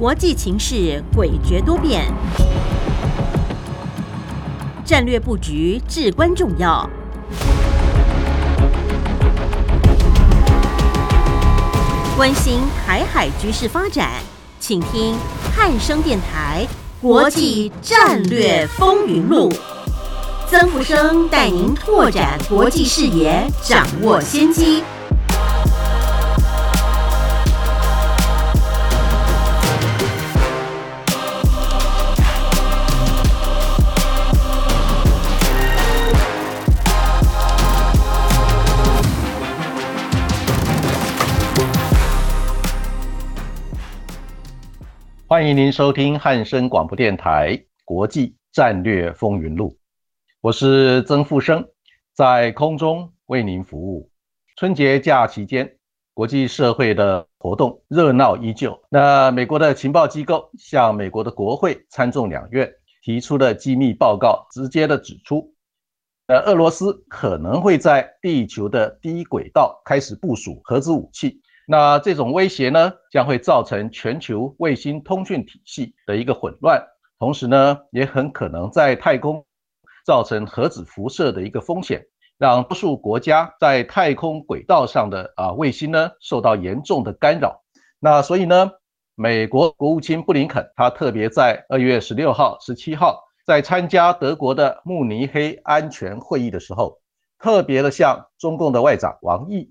国际情势诡谲多变，战略布局至关重要。关心台海局势发展，请听汉声电台《国际战略风云录》。曾福生带您拓展国际视野，掌握先机。欢迎您收听汉声广播电台《国际战略风云录》，我是曾富生，在空中为您服务。春节假期间，国际社会的活动热闹依旧。那美国的情报机构向美国的国会、参众两院提出的机密报告，直接的指出，呃，俄罗斯可能会在地球的低轨道开始部署核子武器。那这种威胁呢，将会造成全球卫星通讯体系的一个混乱，同时呢，也很可能在太空造成核子辐射的一个风险，让多数国家在太空轨道上的啊卫星呢受到严重的干扰。那所以呢，美国国务卿布林肯他特别在二月十六号、十七号在参加德国的慕尼黑安全会议的时候，特别的向中共的外长王毅。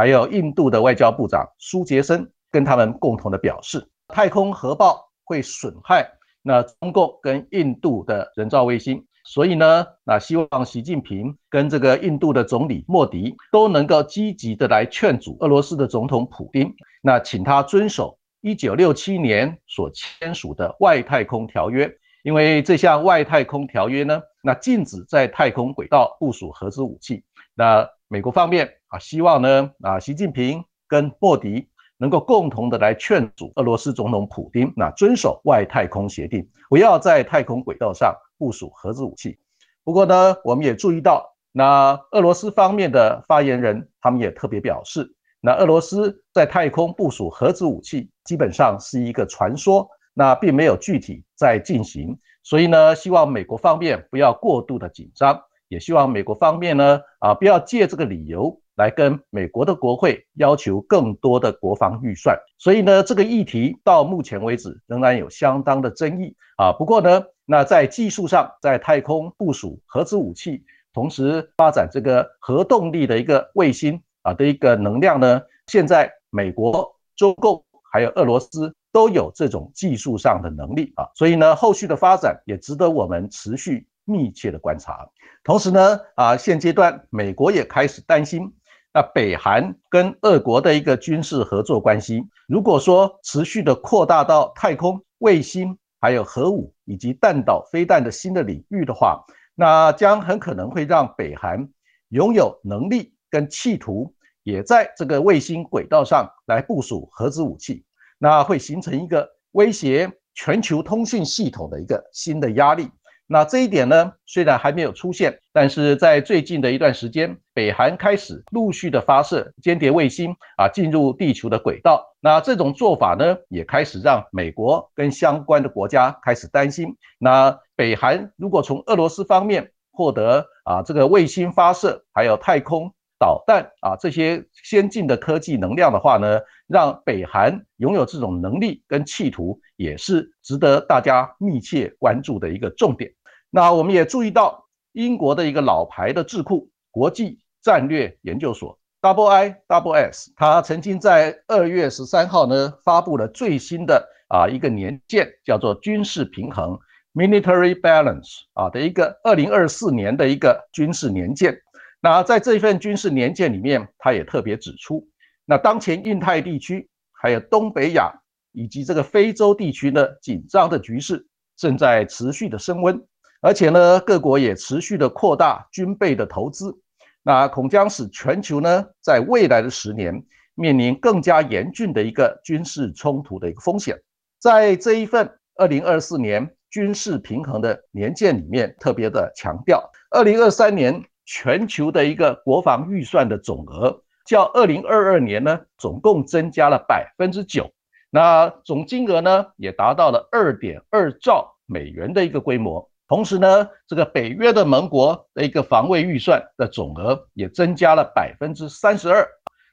还有印度的外交部长苏杰生跟他们共同的表示，太空核爆会损害那中共跟印度的人造卫星，所以呢，那希望习近平跟这个印度的总理莫迪都能够积极的来劝阻俄罗斯的总统普京，那请他遵守一九六七年所签署的外太空条约，因为这项外太空条约呢，那禁止在太空轨道部署核子武器，那美国方面。啊，希望呢，啊，习近平跟莫迪能够共同的来劝阻俄罗斯总统普京，那遵守外太空协定，不要在太空轨道上部署核子武器。不过呢，我们也注意到，那俄罗斯方面的发言人，他们也特别表示，那俄罗斯在太空部署核子武器，基本上是一个传说，那并没有具体在进行。所以呢，希望美国方面不要过度的紧张，也希望美国方面呢，啊，不要借这个理由。来跟美国的国会要求更多的国防预算，所以呢，这个议题到目前为止仍然有相当的争议啊。不过呢，那在技术上，在太空部署核子武器，同时发展这个核动力的一个卫星啊的一个能量呢，现在美国、中共还有俄罗斯都有这种技术上的能力啊，所以呢，后续的发展也值得我们持续密切的观察。同时呢，啊，现阶段美国也开始担心。那北韩跟俄国的一个军事合作关系，如果说持续的扩大到太空、卫星、还有核武以及弹道飞弹的新的领域的话，那将很可能会让北韩拥有能力跟企图，也在这个卫星轨道上来部署核子武器，那会形成一个威胁全球通讯系统的一个新的压力。那这一点呢，虽然还没有出现，但是在最近的一段时间，北韩开始陆续的发射间谍卫星啊，进入地球的轨道。那这种做法呢，也开始让美国跟相关的国家开始担心。那北韩如果从俄罗斯方面获得啊这个卫星发射，还有太空导弹啊这些先进的科技能量的话呢，让北韩拥有这种能力跟企图，也是值得大家密切关注的一个重点。那我们也注意到，英国的一个老牌的智库国际战略研究所 （Double I Double S），它曾经在二月十三号呢发布了最新的啊一个年鉴，叫做军事平衡 （Military Balance） 啊的一个二零二四年的一个军事年鉴。那在这一份军事年鉴里面，它也特别指出，那当前印太地区、还有东北亚以及这个非洲地区的紧张的局势正在持续的升温。而且呢，各国也持续的扩大军备的投资，那恐将使全球呢，在未来的十年面临更加严峻的一个军事冲突的一个风险。在这一份二零二四年军事平衡的年鉴里面，特别的强调，二零二三年全球的一个国防预算的总额，较二零二二年呢，总共增加了百分之九。那总金额呢也达到了二点二兆美元的一个规模。同时呢，这个北约的盟国的一个防卫预算的总额也增加了百分之三十二。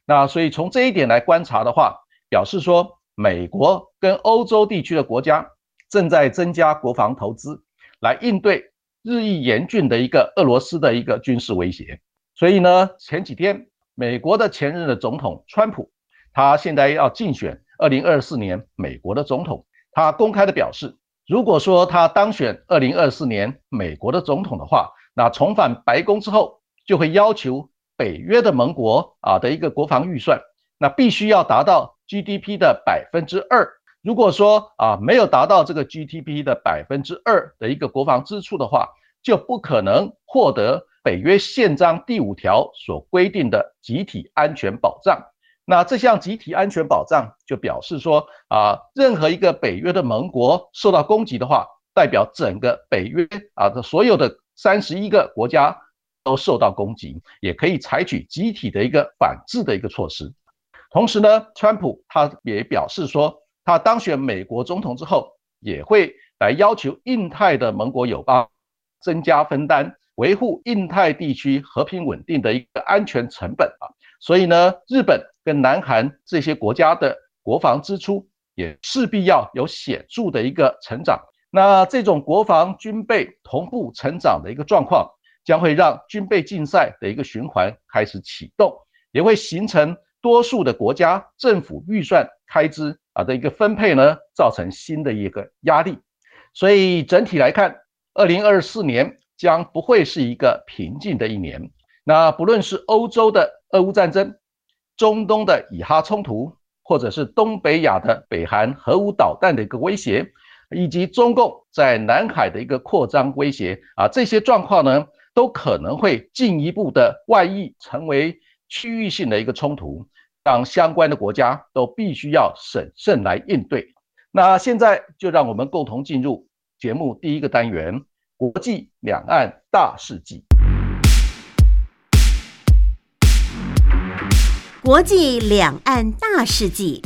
那所以从这一点来观察的话，表示说美国跟欧洲地区的国家正在增加国防投资，来应对日益严峻的一个俄罗斯的一个军事威胁。所以呢，前几天美国的前任的总统川普，他现在要竞选二零二四年美国的总统，他公开的表示。如果说他当选二零二四年美国的总统的话，那重返白宫之后，就会要求北约的盟国啊的一个国防预算，那必须要达到 GDP 的百分之二。如果说啊没有达到这个 GDP 的百分之二的一个国防支出的话，就不可能获得北约宪章第五条所规定的集体安全保障。那这项集体安全保障就表示说啊，任何一个北约的盟国受到攻击的话，代表整个北约啊的所有的三十一个国家都受到攻击，也可以采取集体的一个反制的一个措施。同时呢，川普他也表示说，他当选美国总统之后，也会来要求印太的盟国友邦增加分担，维护印太地区和平稳定的一个安全成本啊。所以呢，日本跟南韩这些国家的国防支出也势必要有显著的一个成长。那这种国防军备同步成长的一个状况，将会让军备竞赛的一个循环开始启动，也会形成多数的国家政府预算开支啊的一个分配呢，造成新的一个压力。所以整体来看，二零二四年将不会是一个平静的一年。那不论是欧洲的俄乌战争、中东的以哈冲突，或者是东北亚的北韩核武导弹的一个威胁，以及中共在南海的一个扩张威胁啊，这些状况呢，都可能会进一步的外溢成为区域性的一个冲突，让相关的国家都必须要审慎来应对。那现在就让我们共同进入节目第一个单元——国际两岸大事记。国际两岸大事记，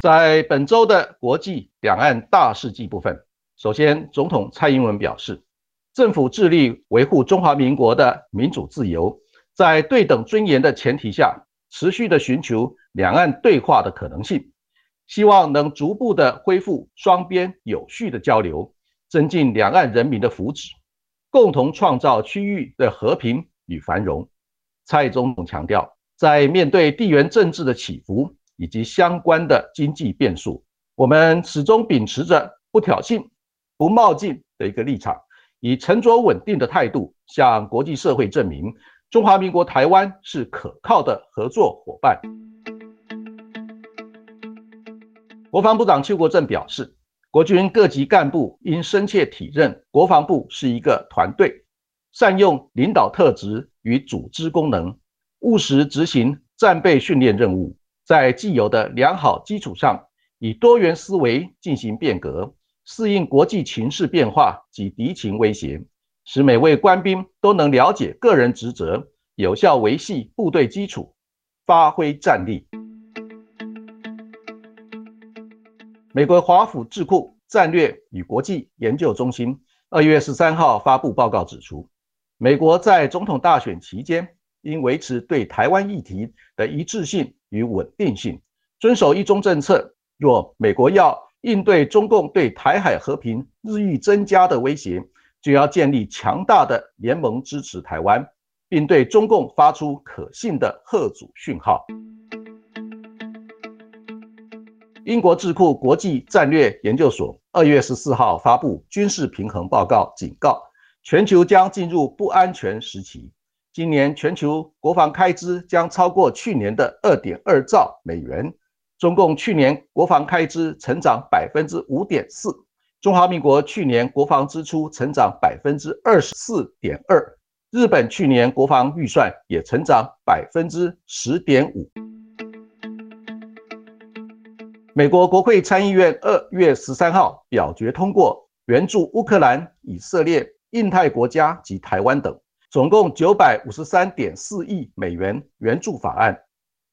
在本周的国际两岸大事记部分，首先，总统蔡英文表示，政府致力维护中华民国的民主自由，在对等尊严的前提下，持续的寻求两岸对话的可能性。希望能逐步的恢复双边有序的交流，增进两岸人民的福祉，共同创造区域的和平与繁荣。蔡总统强调，在面对地缘政治的起伏以及相关的经济变数，我们始终秉持着不挑衅、不冒进的一个立场，以沉着稳定的态度向国际社会证明，中华民国台湾是可靠的合作伙伴。国防部长邱国正表示，国军各级干部应深切体认国防部是一个团队，善用领导特质与组织功能，务实执行战备训练任务，在既有的良好基础上，以多元思维进行变革，适应国际情势变化及敌情威胁，使每位官兵都能了解个人职责，有效维系部队基础，发挥战力。美国华府智库战略与国际研究中心二月十三号发布报告指出，美国在总统大选期间应维持对台湾议题的一致性与稳定性，遵守一中政策。若美国要应对中共对台海和平日益增加的威胁，就要建立强大的联盟支持台湾，并对中共发出可信的贺阻讯号。英国智库国际战略研究所二月十四号发布军事平衡报告，警告全球将进入不安全时期。今年全球国防开支将超过去年的二点二兆美元。中共去年国防开支成长百分之五点四，中华民国去年国防支出成长百分之二十四点二，日本去年国防预算也成长百分之十点五。美国国会参议院二月十三号表决通过援助乌克兰、以色列、印太国家及台湾等，总共九百五十三点四亿美元援助法案。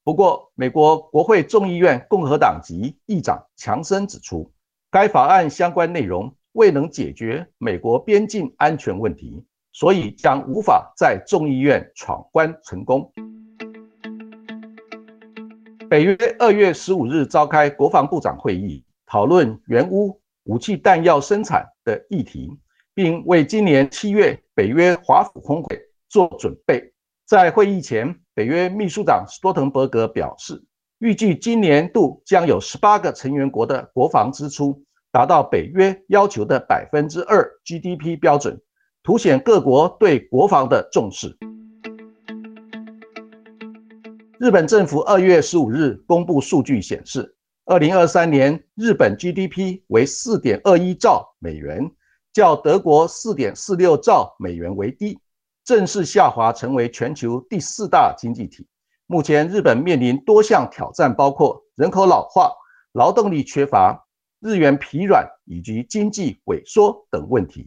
不过，美国国会众议院共和党籍议长强森指出，该法案相关内容未能解决美国边境安全问题，所以将无法在众议院闯关成功。北约二月十五日召开国防部长会议，讨论援乌、武器弹药生产的议题，并为今年七月北约华府峰会做准备。在会议前，北约秘书长斯多滕伯格表示，预计今年度将有十八个成员国的国防支出达到北约要求的百分之二 GDP 标准，凸显各国对国防的重视。日本政府二月十五日公布数据显示，二零二三年日本 GDP 为四点二一兆美元，较德国四点四六兆美元为低。正式下滑，成为全球第四大经济体。目前，日本面临多项挑战，包括人口老化、劳动力缺乏、日元疲软以及经济萎缩等问题。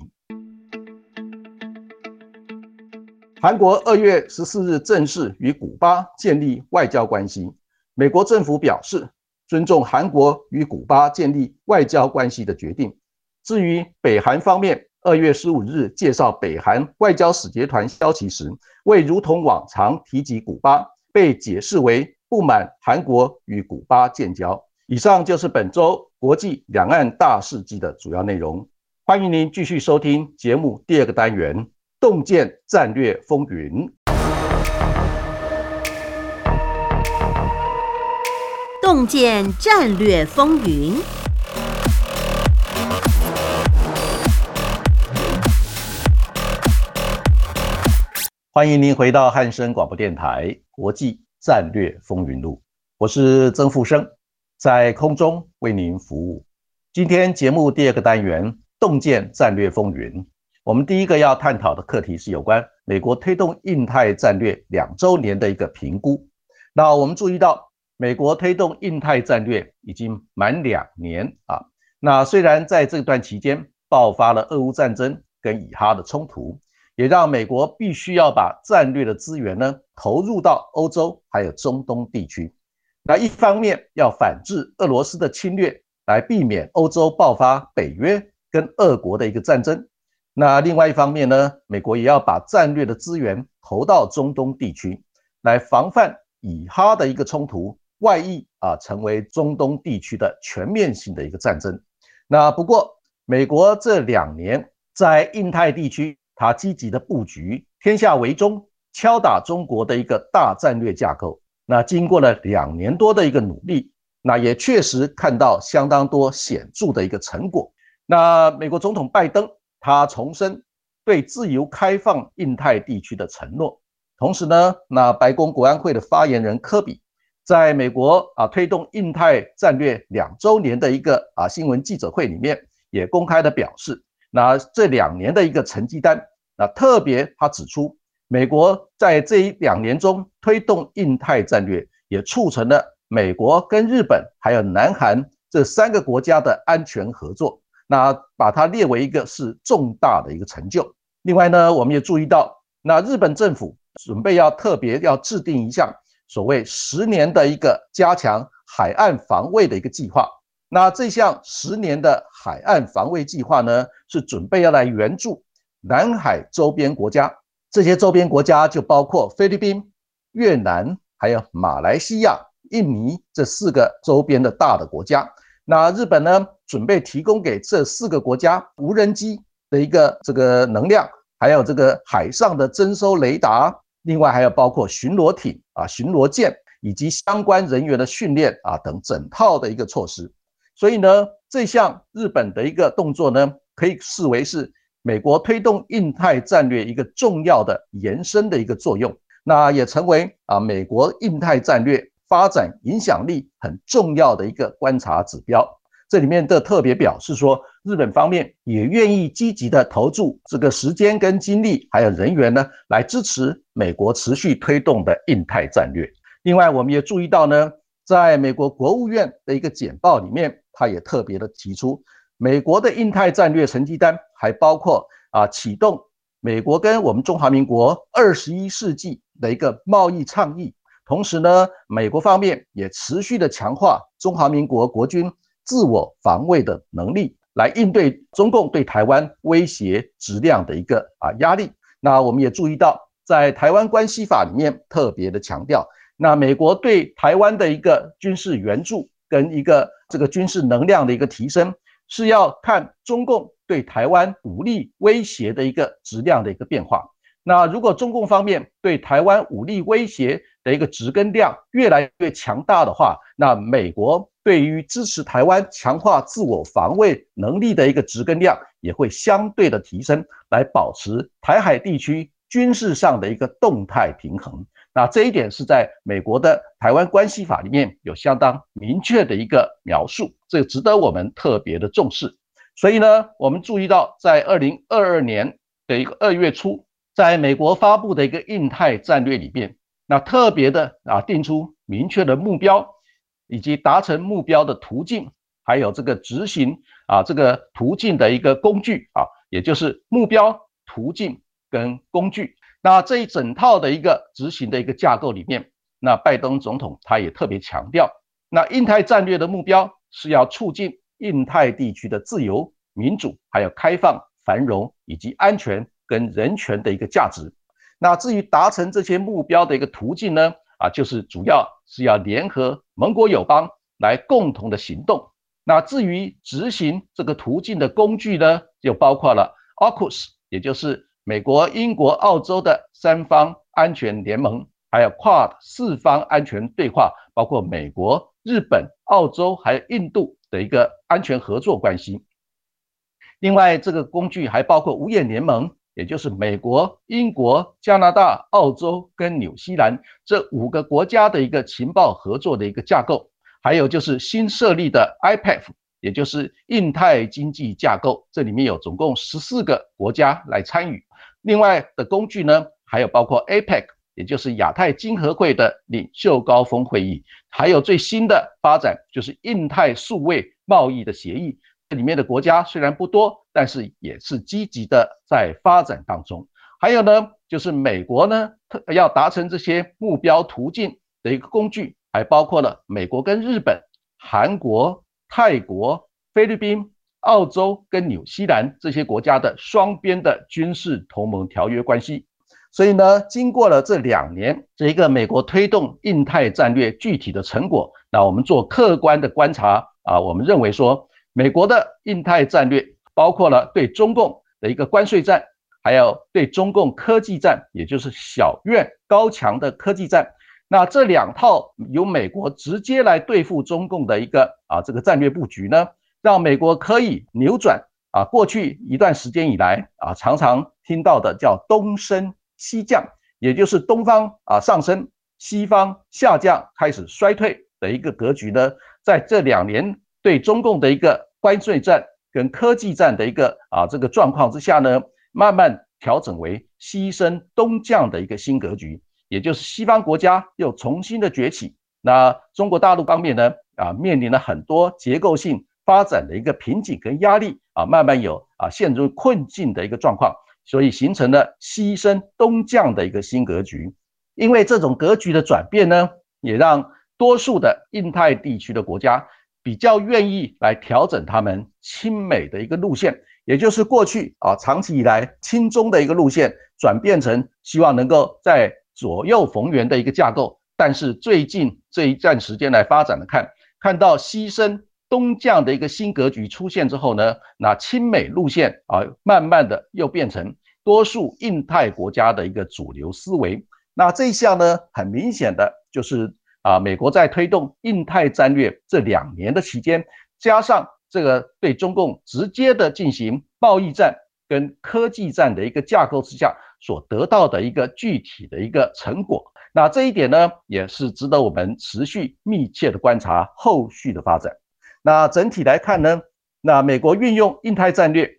韩国二月十四日正式与古巴建立外交关系。美国政府表示尊重韩国与古巴建立外交关系的决定。至于北韩方面，二月十五日介绍北韩外交使节团消息时，未如同往常提及古巴，被解释为不满韩国与古巴建交。以上就是本周国际两岸大事记的主要内容。欢迎您继续收听节目第二个单元《洞见战略风云》。洞见战略风云。欢迎您回到汉声广播电台《国际战略风云录》，我是曾富生，在空中为您服务。今天节目第二个单元《洞见战略风云》，我们第一个要探讨的课题是有关美国推动印太战略两周年的一个评估。那我们注意到，美国推动印太战略已经满两年啊。那虽然在这段期间爆发了俄乌战争跟以哈的冲突。也让美国必须要把战略的资源呢投入到欧洲还有中东地区。那一方面要反制俄罗斯的侵略，来避免欧洲爆发北约跟俄国的一个战争。那另外一方面呢，美国也要把战略的资源投到中东地区，来防范以哈的一个冲突外溢啊，成为中东地区的全面性的一个战争。那不过美国这两年在印太地区。它积极的布局，天下为中，敲打中国的一个大战略架构。那经过了两年多的一个努力，那也确实看到相当多显著的一个成果。那美国总统拜登他重申对自由开放印太地区的承诺。同时呢，那白宫国安会的发言人科比在美国啊推动印太战略两周年的一个啊新闻记者会里面，也公开的表示。那这两年的一个成绩单，那特别他指出，美国在这一两年中推动印太战略，也促成了美国跟日本还有南韩这三个国家的安全合作，那把它列为一个是重大的一个成就。另外呢，我们也注意到，那日本政府准备要特别要制定一项所谓十年的一个加强海岸防卫的一个计划。那这项十年的海岸防卫计划呢，是准备要来援助南海周边国家。这些周边国家就包括菲律宾、越南，还有马来西亚、印尼这四个周边的大的国家。那日本呢，准备提供给这四个国家无人机的一个这个能量，还有这个海上的征收雷达，另外还有包括巡逻艇啊、巡逻舰以及相关人员的训练啊等整套的一个措施。所以呢，这项日本的一个动作呢，可以视为是美国推动印太战略一个重要的延伸的一个作用。那也成为啊美国印太战略发展影响力很重要的一个观察指标。这里面的特别表示说，日本方面也愿意积极的投注这个时间跟精力，还有人员呢，来支持美国持续推动的印太战略。另外，我们也注意到呢，在美国国务院的一个简报里面。他也特别的提出，美国的印太战略成绩单还包括啊启动美国跟我们中华民国二十一世纪的一个贸易倡议，同时呢，美国方面也持续的强化中华民国国军自我防卫的能力，来应对中共对台湾威胁质量的一个啊压力。那我们也注意到，在台湾关系法里面特别的强调，那美国对台湾的一个军事援助跟一个这个军事能量的一个提升。是要看中共对台湾武力威胁的一个质量的一个变化。那如果中共方面对台湾武力威胁的一个植根量越来越强大的话，那美国对于支持台湾强化自我防卫能力的一个植根量也会相对的提升，来保持台海地区军事上的一个动态平衡。那这一点是在美国的台湾关系法里面有相当明确的一个描述，这值得我们特别的重视。所以呢，我们注意到在二零二二年的一个二月初，在美国发布的一个印太战略里面，那特别的啊定出明确的目标，以及达成目标的途径，还有这个执行啊这个途径的一个工具啊，也就是目标、途径跟工具。那这一整套的一个执行的一个架构里面，那拜登总统他也特别强调，那印太战略的目标是要促进印太地区的自由、民主、还有开放、繁荣以及安全跟人权的一个价值。那至于达成这些目标的一个途径呢？啊，就是主要是要联合盟国友邦来共同的行动。那至于执行这个途径的工具呢，就包括了 AUKUS，也就是。美国、英国、澳洲的三方安全联盟，还有跨四方安全对话，包括美国、日本、澳洲还有印度的一个安全合作关系。另外，这个工具还包括五眼联盟，也就是美国、英国、加拿大、澳洲跟纽西兰这五个国家的一个情报合作的一个架构，还有就是新设立的 IPF。也就是印太经济架构，这里面有总共十四个国家来参与。另外的工具呢，还有包括 APEC，也就是亚太经合会的领袖高峰会议，还有最新的发展就是印太数位贸易的协议。这里面的国家虽然不多，但是也是积极的在发展当中。还有呢，就是美国呢，要达成这些目标途径的一个工具，还包括了美国跟日本、韩国。泰国、菲律宾、澳洲跟纽西兰这些国家的双边的军事同盟条约关系，所以呢，经过了这两年，这一个美国推动印太战略具体的成果，那我们做客观的观察啊，我们认为说，美国的印太战略包括了对中共的一个关税战，还有对中共科技战，也就是小院高墙的科技战。那这两套由美国直接来对付中共的一个啊这个战略布局呢，让美国可以扭转啊过去一段时间以来啊常常听到的叫东升西降，也就是东方啊上升，西方下降，开始衰退的一个格局呢，在这两年对中共的一个关税战跟科技战的一个啊这个状况之下呢，慢慢调整为西升东降的一个新格局。也就是西方国家又重新的崛起，那中国大陆方面呢啊面临了很多结构性发展的一个瓶颈跟压力啊，慢慢有啊陷入困境的一个状况，所以形成了西升东降的一个新格局。因为这种格局的转变呢，也让多数的印太地区的国家比较愿意来调整他们亲美的一个路线，也就是过去啊长期以来亲中的一个路线，转变成希望能够在左右逢源的一个架构，但是最近这一段时间来发展的看，看到西升东降的一个新格局出现之后呢，那亲美路线啊，慢慢的又变成多数印太国家的一个主流思维。那这一项呢，很明显的就是啊，美国在推动印太战略这两年的期间，加上这个对中共直接的进行贸易战跟科技战的一个架构之下。所得到的一个具体的一个成果，那这一点呢，也是值得我们持续密切的观察后续的发展。那整体来看呢，那美国运用印太战略，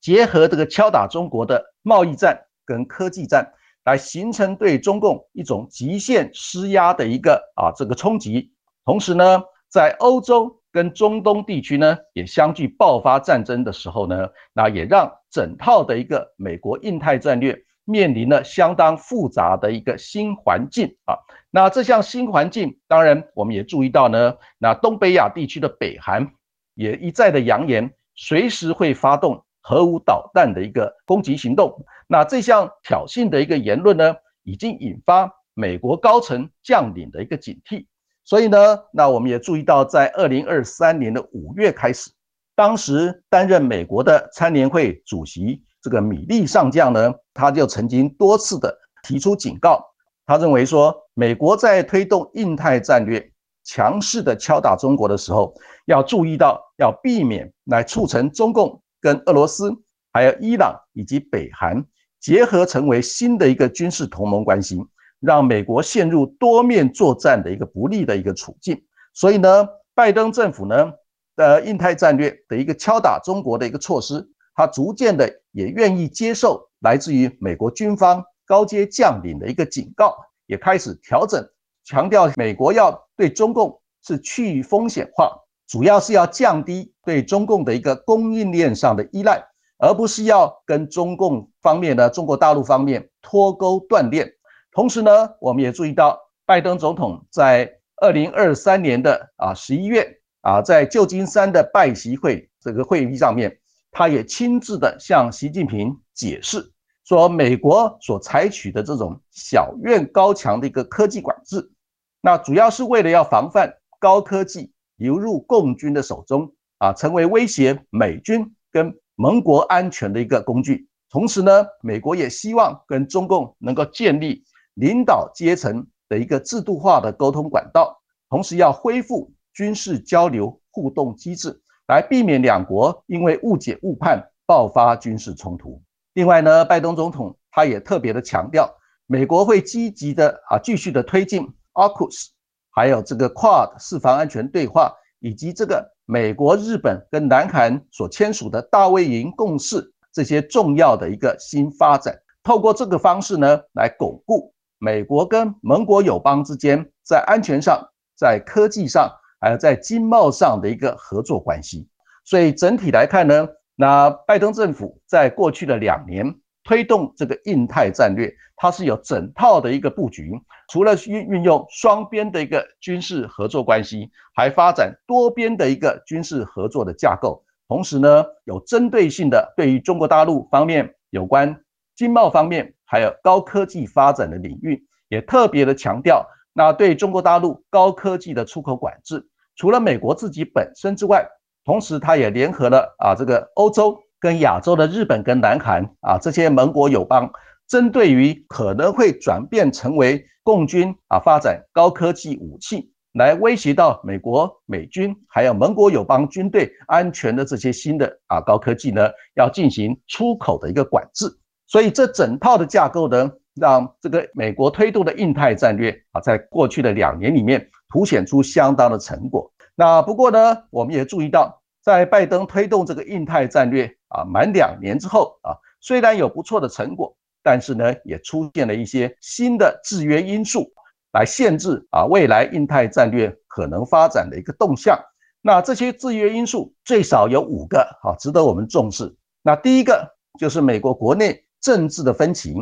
结合这个敲打中国的贸易战跟科技战，来形成对中共一种极限施压的一个啊这个冲击。同时呢，在欧洲跟中东地区呢也相继爆发战争的时候呢，那也让整套的一个美国印太战略面临了相当复杂的一个新环境啊。那这项新环境，当然我们也注意到呢，那东北亚地区的北韩也一再的扬言，随时会发动核武导弹的一个攻击行动。那这项挑衅的一个言论呢，已经引发美国高层将领的一个警惕。所以呢，那我们也注意到，在二零二三年的五月开始，当时担任美国的参联会主席这个米利上将呢，他就曾经多次的提出警告，他认为说，美国在推动印太战略强势的敲打中国的时候，要注意到要避免来促成中共跟俄罗斯、还有伊朗以及北韩结合成为新的一个军事同盟关系。让美国陷入多面作战的一个不利的一个处境，所以呢，拜登政府呢的印太战略的一个敲打中国的一个措施，他逐渐的也愿意接受来自于美国军方高阶将领的一个警告，也开始调整，强调美国要对中共是去风险化，主要是要降低对中共的一个供应链上的依赖，而不是要跟中共方面呢，中国大陆方面脱钩断链。同时呢，我们也注意到，拜登总统在二零二三年的啊十一月啊，在旧金山的拜习会这个会议上面，他也亲自的向习近平解释说，美国所采取的这种小院高墙的一个科技管制，那主要是为了要防范高科技流入共军的手中啊，成为威胁美军跟盟国安全的一个工具。同时呢，美国也希望跟中共能够建立。领导阶层的一个制度化的沟通管道，同时要恢复军事交流互动机制，来避免两国因为误解误判爆发军事冲突。另外呢，拜登总统他也特别的强调，美国会积极的啊继续的推进 AUKUS，还有这个 QUAD 四方安全对话，以及这个美国、日本跟南韩所签署的大卫营共识这些重要的一个新发展，透过这个方式呢来巩固。美国跟盟国友邦之间在安全上、在科技上，还有在经贸上的一个合作关系。所以整体来看呢，那拜登政府在过去的两年推动这个印太战略，它是有整套的一个布局。除了运运用双边的一个军事合作关系，还发展多边的一个军事合作的架构。同时呢，有针对性的对于中国大陆方面有关经贸方面。还有高科技发展的领域，也特别的强调，那对中国大陆高科技的出口管制，除了美国自己本身之外，同时它也联合了啊这个欧洲跟亚洲的日本跟南韩啊这些盟国友邦，针对于可能会转变成为共军啊发展高科技武器，来威胁到美国美军还有盟国友邦军队安全的这些新的啊高科技呢，要进行出口的一个管制。所以这整套的架构呢，让这个美国推动的印太战略啊，在过去的两年里面凸显出相当的成果。那不过呢，我们也注意到，在拜登推动这个印太战略啊满两年之后啊，虽然有不错的成果，但是呢，也出现了一些新的制约因素，来限制啊未来印太战略可能发展的一个动向。那这些制约因素最少有五个啊，值得我们重视。那第一个就是美国国内。政治的分歧、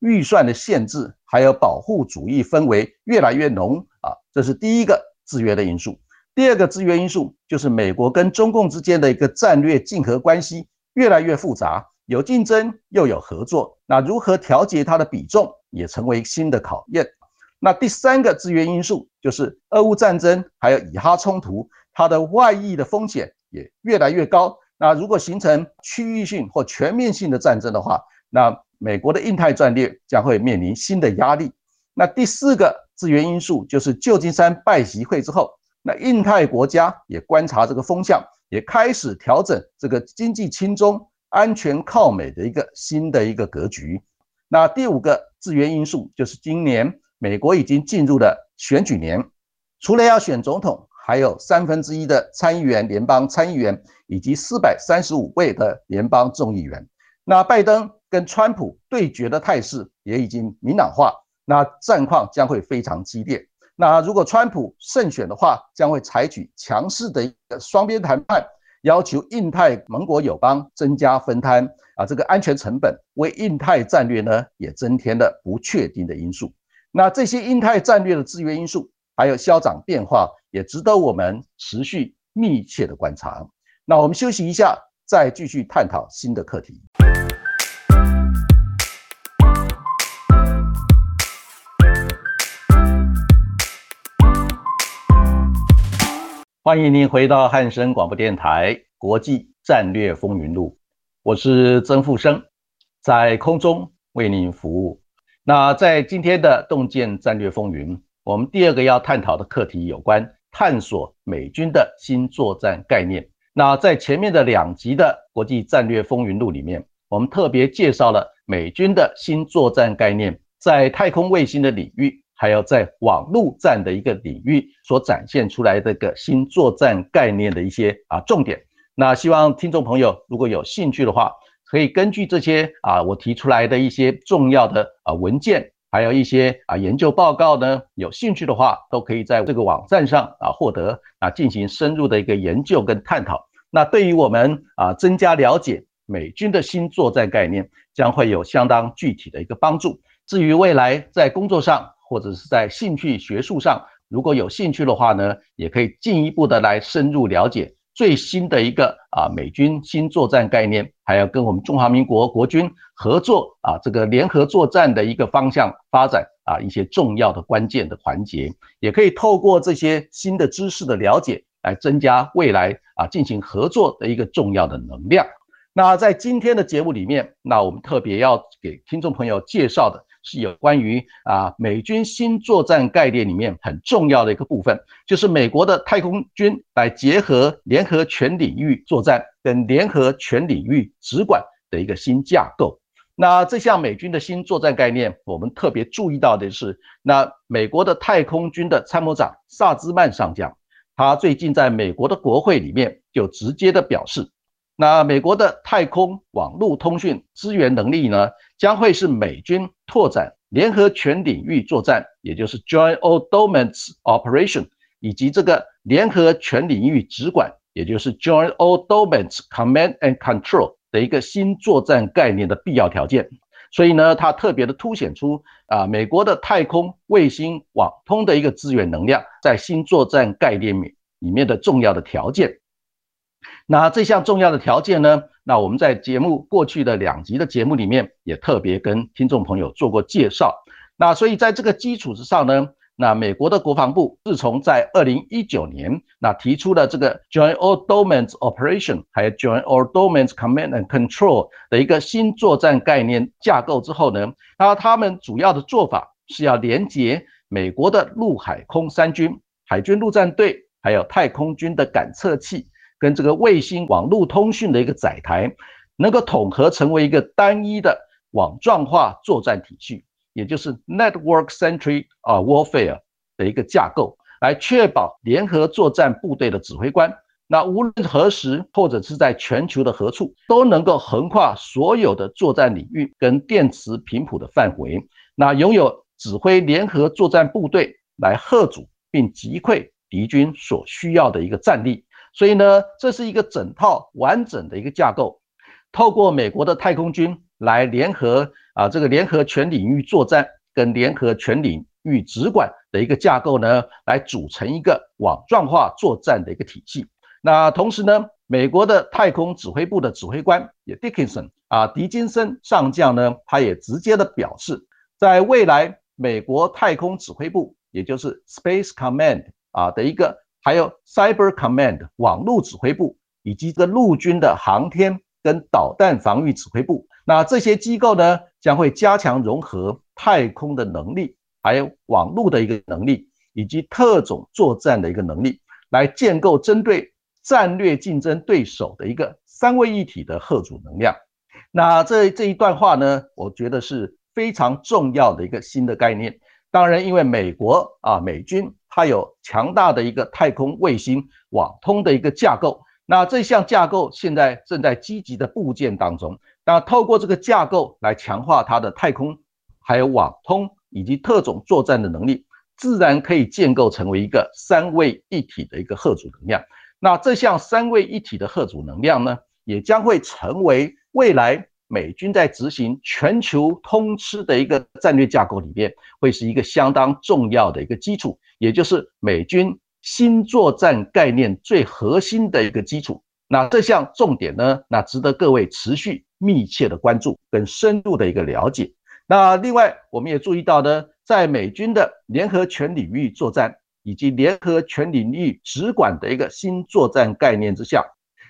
预算的限制，还有保护主义氛围越来越浓啊，这是第一个制约的因素。第二个制约因素就是美国跟中共之间的一个战略竞合关系越来越复杂，有竞争又有合作，那如何调节它的比重也成为新的考验。那第三个制约因素就是俄乌战争还有以哈冲突，它的外溢的风险也越来越高。那如果形成区域性或全面性的战争的话，那美国的印太战略将会面临新的压力。那第四个制约因素就是旧金山拜习会之后，那印太国家也观察这个风向，也开始调整这个经济亲中、安全靠美的一个新的一个格局。那第五个制约因素就是今年美国已经进入了选举年，除了要选总统，还有三分之一的参议员、联邦参议员以及四百三十五位的联邦众议员。那拜登。跟川普对决的态势也已经明朗化，那战况将会非常激烈。那如果川普胜选的话，将会采取强势的一个双边谈判，要求印太盟国友邦增加分摊啊这个安全成本，为印太战略呢也增添了不确定的因素。那这些印太战略的制约因素，还有消长变化，也值得我们持续密切的观察。那我们休息一下，再继续探讨新的课题。欢迎您回到汉声广播电台《国际战略风云录》，我是曾富生，在空中为您服务。那在今天的洞见战略风云，我们第二个要探讨的课题有关探索美军的新作战概念。那在前面的两集的《国际战略风云录》里面，我们特别介绍了美军的新作战概念，在太空卫星的领域。还有在网络战的一个领域所展现出来这个新作战概念的一些啊重点，那希望听众朋友如果有兴趣的话，可以根据这些啊我提出来的一些重要的啊文件，还有一些啊研究报告呢，有兴趣的话都可以在这个网站上啊获得啊进行深入的一个研究跟探讨。那对于我们啊增加了解美军的新作战概念，将会有相当具体的一个帮助。至于未来在工作上，或者是在兴趣学术上，如果有兴趣的话呢，也可以进一步的来深入了解最新的一个啊美军新作战概念，还要跟我们中华民国国军合作啊这个联合作战的一个方向发展啊一些重要的关键的环节，也可以透过这些新的知识的了解，来增加未来啊进行合作的一个重要的能量。那在今天的节目里面，那我们特别要给听众朋友介绍的。是有关于啊美军新作战概念里面很重要的一个部分，就是美国的太空军来结合联合全领域作战跟联合全领域直管的一个新架构。那这项美军的新作战概念，我们特别注意到的是，那美国的太空军的参谋长萨兹曼上将，他最近在美国的国会里面就直接的表示。那美国的太空网络通讯资源能力呢，将会是美军拓展联合全领域作战，也就是 Joint All Domains Operation，以及这个联合全领域直管，也就是 Joint All Domains Command and Control 的一个新作战概念的必要条件。所以呢，它特别的凸显出啊，美国的太空卫星网通的一个资源能量，在新作战概念里里面的重要的条件。那这项重要的条件呢？那我们在节目过去的两集的节目里面也特别跟听众朋友做过介绍。那所以在这个基础之上呢，那美国的国防部自从在二零一九年那提出了这个 Joint All Domains Operation，还有 Joint All Domains Command and Control 的一个新作战概念架构之后呢，那他们主要的做法是要连接美国的陆海空三军、海军陆战队，还有太空军的感测器。跟这个卫星网络通讯的一个载台，能够统合成为一个单一的网状化作战体系，也就是 network-centric 啊 warfare 的一个架构，来确保联合作战部队的指挥官，那无论何时或者是在全球的何处，都能够横跨所有的作战领域跟电磁频谱的范围，那拥有指挥联合作战部队来贺阻并击溃敌军所需要的一个战力。所以呢，这是一个整套完整的一个架构，透过美国的太空军来联合啊，这个联合全领域作战跟联合全领域直管的一个架构呢，来组成一个网状化作战的一个体系。那同时呢，美国的太空指挥部的指挥官也 Dickinson 啊，狄金森上将呢，他也直接的表示，在未来美国太空指挥部，也就是 Space Command 啊的一个。还有 Cyber Command 网络指挥部，以及这个陆军的航天跟导弹防御指挥部，那这些机构呢，将会加强融合太空的能力，还有网络的一个能力，以及特种作战的一个能力，来建构针对战略竞争对手的一个三位一体的核主能量。那这这一段话呢，我觉得是非常重要的一个新的概念。当然，因为美国啊，美军它有强大的一个太空卫星网通的一个架构，那这项架构现在正在积极的部件当中。那透过这个架构来强化它的太空、还有网通以及特种作战的能力，自然可以建构成为一个三位一体的一个核主能量。那这项三位一体的核主能量呢，也将会成为未来美军在执行全球通吃的一个战略架构里面，会是一个相当重要的一个基础，也就是美军新作战概念最核心的一个基础。那这项重点呢，那值得各位持续密切的关注跟深入的一个了解。那另外，我们也注意到呢，在美军的联合全领域作战。以及联合全领域直管的一个新作战概念之下，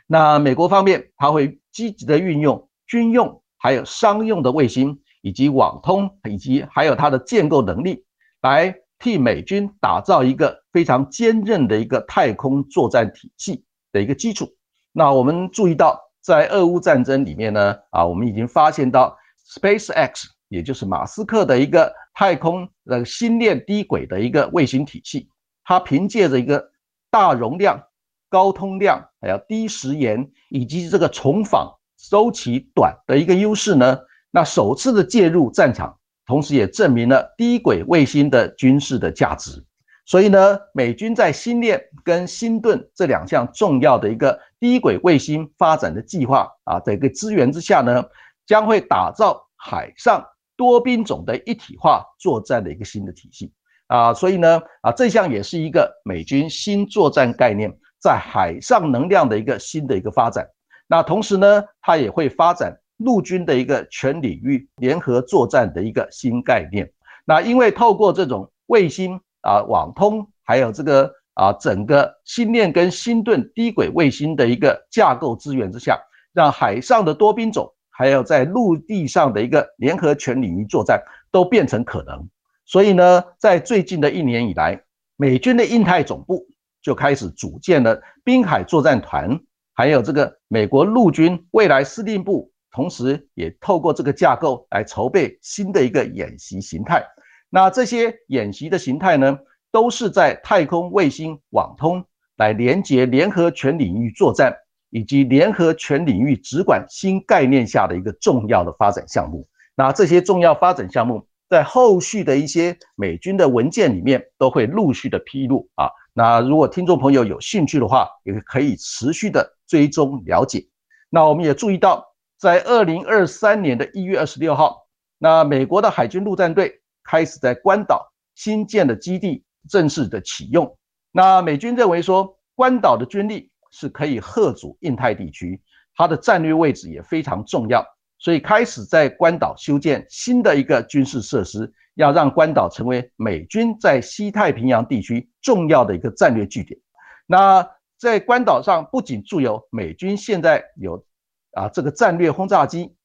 那美国方面它会积极的运用军用还有商用的卫星，以及网通，以及还有它的建构能力，来替美军打造一个非常坚韧的一个太空作战体系的一个基础。那我们注意到，在俄乌战争里面呢，啊，我们已经发现到 SpaceX，也就是马斯克的一个太空的星链低轨的一个卫星体系。它凭借着一个大容量、高通量，还有低时延以及这个重访周期短的一个优势呢，那首次的介入战场，同时也证明了低轨卫星的军事的价值。所以呢，美军在星链跟星盾这两项重要的一个低轨卫星发展的计划啊的一个资源之下呢，将会打造海上多兵种的一体化作战的一个新的体系。啊，所以呢，啊，这项也是一个美军新作战概念在海上能量的一个新的一个发展。那同时呢，它也会发展陆军的一个全领域联合作战的一个新概念。那因为透过这种卫星啊、网通，还有这个啊整个星链跟星盾低轨卫星的一个架构资源之下，让海上的多兵种，还有在陆地上的一个联合全领域作战都变成可能。所以呢，在最近的一年以来，美军的印太总部就开始组建了滨海作战团，还有这个美国陆军未来司令部，同时也透过这个架构来筹备新的一个演习形态。那这些演习的形态呢，都是在太空卫星网通来连接联合全领域作战以及联合全领域直管新概念下的一个重要的发展项目。那这些重要发展项目。在后续的一些美军的文件里面，都会陆续的披露啊。那如果听众朋友有兴趣的话，也可以持续的追踪了解。那我们也注意到，在二零二三年的一月二十六号，那美国的海军陆战队开始在关岛新建的基地正式的启用。那美军认为说，关岛的军力是可以贺阻印太地区，它的战略位置也非常重要。所以开始在关岛修建新的一个军事设施，要让关岛成为美军在西太平洋地区重要的一个战略据点。那在关岛上不仅驻有美军现在有啊这个战略轰炸机，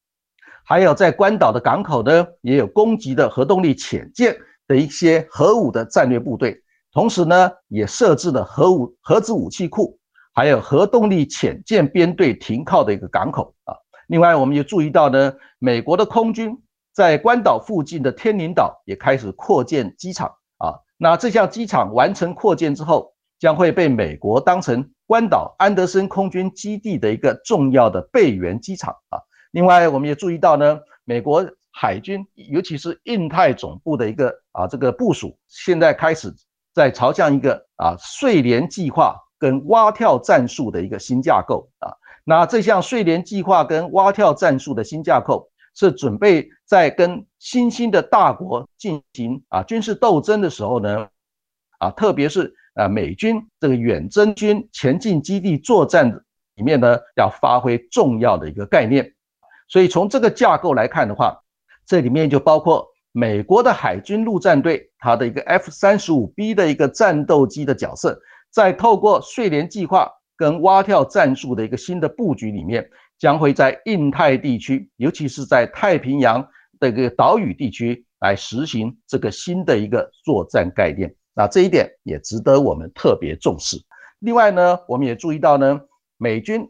还有在关岛的港口呢也有攻击的核动力潜舰的一些核武的战略部队，同时呢也设置了核武核子武器库，还有核动力潜舰编队停靠的一个港口啊。另外，我们也注意到呢，美国的空军在关岛附近的天宁岛也开始扩建机场啊。那这项机场完成扩建之后，将会被美国当成关岛安德森空军基地的一个重要的备援机场啊。另外，我们也注意到呢，美国海军尤其是印太总部的一个啊这个部署，现在开始在朝向一个啊睡莲计划跟蛙跳战术的一个新架构啊。那这项睡莲计划跟蛙跳战术的新架构，是准备在跟新兴的大国进行啊军事斗争的时候呢，啊，特别是啊美军这个远征军前进基地作战里面呢，要发挥重要的一个概念。所以从这个架构来看的话，这里面就包括美国的海军陆战队它的一个 F 三十五 B 的一个战斗机的角色，在透过睡莲计划。跟蛙跳战术的一个新的布局里面，将会在印太地区，尤其是在太平洋的一个岛屿地区来实行这个新的一个作战概念。那这一点也值得我们特别重视。另外呢，我们也注意到呢，美军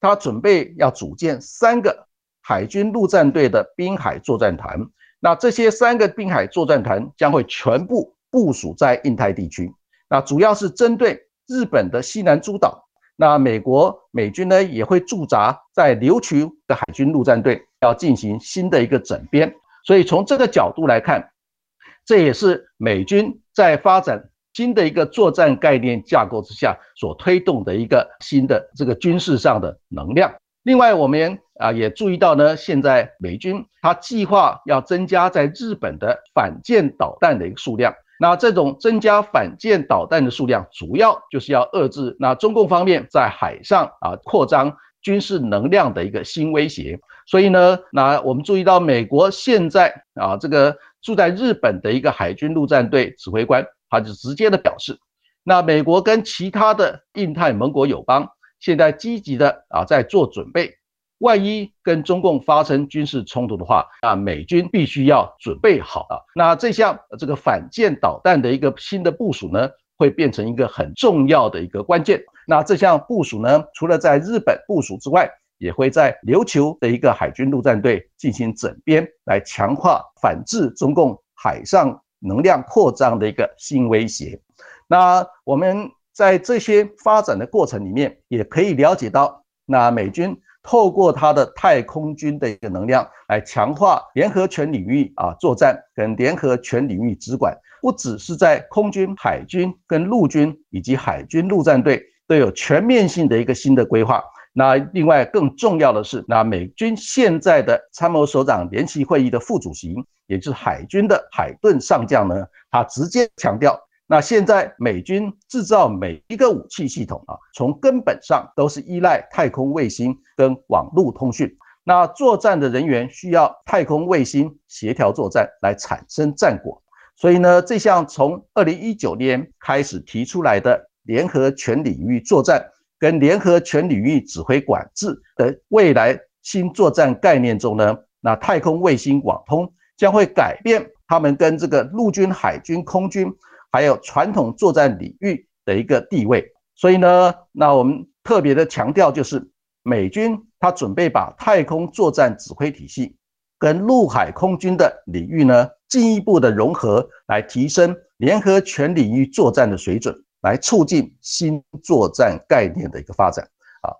他准备要组建三个海军陆战队的滨海作战团。那这些三个滨海作战团将会全部部署在印太地区。那主要是针对日本的西南诸岛。那美国美军呢也会驻扎在琉球的海军陆战队，要进行新的一个整编。所以从这个角度来看，这也是美军在发展新的一个作战概念架构之下所推动的一个新的这个军事上的能量。另外，我们啊也注意到呢，现在美军它计划要增加在日本的反舰导弹的一个数量。那这种增加反舰导弹的数量，主要就是要遏制那中共方面在海上啊扩张军事能量的一个新威胁。所以呢，那我们注意到美国现在啊这个住在日本的一个海军陆战队指挥官，他就直接的表示，那美国跟其他的印太盟国友邦现在积极的啊在做准备。万一跟中共发生军事冲突的话，啊，美军必须要准备好啊。那这项这个反舰导弹的一个新的部署呢，会变成一个很重要的一个关键。那这项部署呢，除了在日本部署之外，也会在琉球的一个海军陆战队进行整编，来强化反制中共海上能量扩张的一个新威胁。那我们在这些发展的过程里面，也可以了解到，那美军。透过它的太空军的一个能量来强化联合全领域啊作战跟联合全领域直管，不只是在空军、海军跟陆军以及海军陆战队都有全面性的一个新的规划。那另外更重要的是，那美军现在的参谋首长联席会议的副主席，也就是海军的海顿上将呢，他直接强调。那现在美军制造每一个武器系统啊，从根本上都是依赖太空卫星跟网络通讯。那作战的人员需要太空卫星协调作战来产生战果。所以呢，这项从二零一九年开始提出来的联合全领域作战跟联合全领域指挥管制的未来新作战概念中呢，那太空卫星网通将会改变他们跟这个陆军、海军、空军。还有传统作战领域的一个地位，所以呢，那我们特别的强调，就是美军他准备把太空作战指挥体系跟陆海空军的领域呢进一步的融合，来提升联合全领域作战的水准，来促进新作战概念的一个发展啊。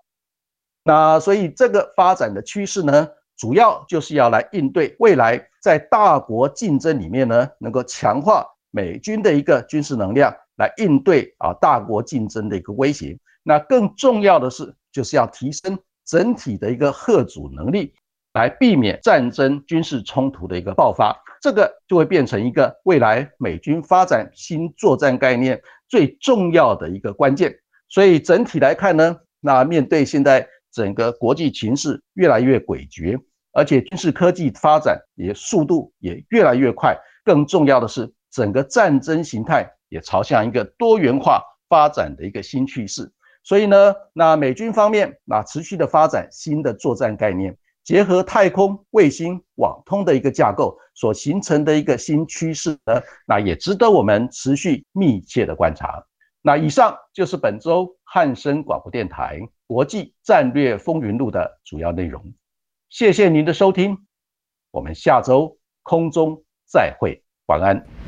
那所以这个发展的趋势呢，主要就是要来应对未来在大国竞争里面呢，能够强化。美军的一个军事能量来应对啊大国竞争的一个威胁，那更重要的是就是要提升整体的一个贺阻能力，来避免战争军事冲突的一个爆发，这个就会变成一个未来美军发展新作战概念最重要的一个关键。所以整体来看呢，那面对现在整个国际形势越来越诡谲，而且军事科技发展也速度也越来越快，更重要的是。整个战争形态也朝向一个多元化发展的一个新趋势，所以呢，那美军方面那持续的发展新的作战概念，结合太空卫星网通的一个架构所形成的一个新趋势呢，那也值得我们持续密切的观察。那以上就是本周汉声广播电台国际战略风云录的主要内容，谢谢您的收听，我们下周空中再会，晚安。